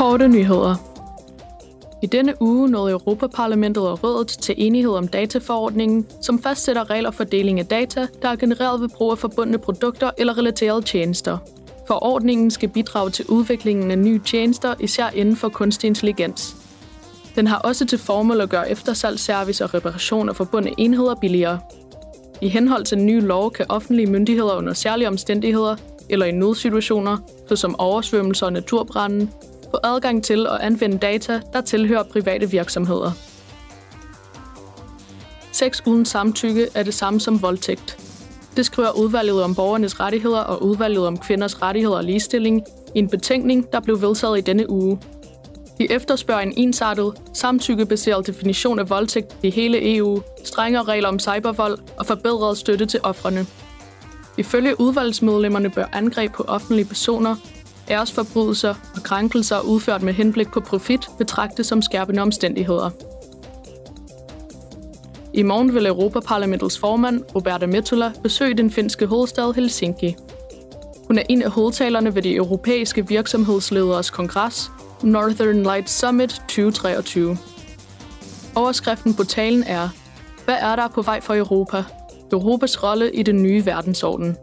Korte nyheder. I denne uge nåede Europaparlamentet og Rådet til enighed om dataforordningen, som fastsætter regler for deling af data, der er genereret ved brug af forbundne produkter eller relaterede tjenester. Forordningen skal bidrage til udviklingen af nye tjenester, især inden for kunstig intelligens. Den har også til formål at gøre eftersalgsservice og reparation af forbundne enheder billigere. I henhold til den nye lov kan offentlige myndigheder under særlige omstændigheder eller i nødsituationer, såsom oversvømmelser og naturbranden, på adgang til at anvende data, der tilhører private virksomheder. Sex uden samtykke er det samme som voldtægt. Det skriver udvalget om borgernes rettigheder og udvalget om kvinders rettigheder og ligestilling i en betænkning, der blev vedtaget i denne uge. De efterspørger en ensartet, samtykkebaseret definition af voldtægt i hele EU, strengere regler om cybervold og forbedret støtte til ofrene. Ifølge udvalgsmedlemmerne bør angreb på offentlige personer, æresforbrydelser og krænkelser udført med henblik på profit betragtes som skærpende omstændigheder. I morgen vil Europaparlamentets formand, Roberta Metsola, besøge den finske hovedstad Helsinki. Hun er en af hovedtalerne ved de europæiske virksomhedslederes kongres, Northern Lights Summit 2023. Overskriften på talen er, hvad er der på vej for Europa? Europas rolle i den nye verdensorden.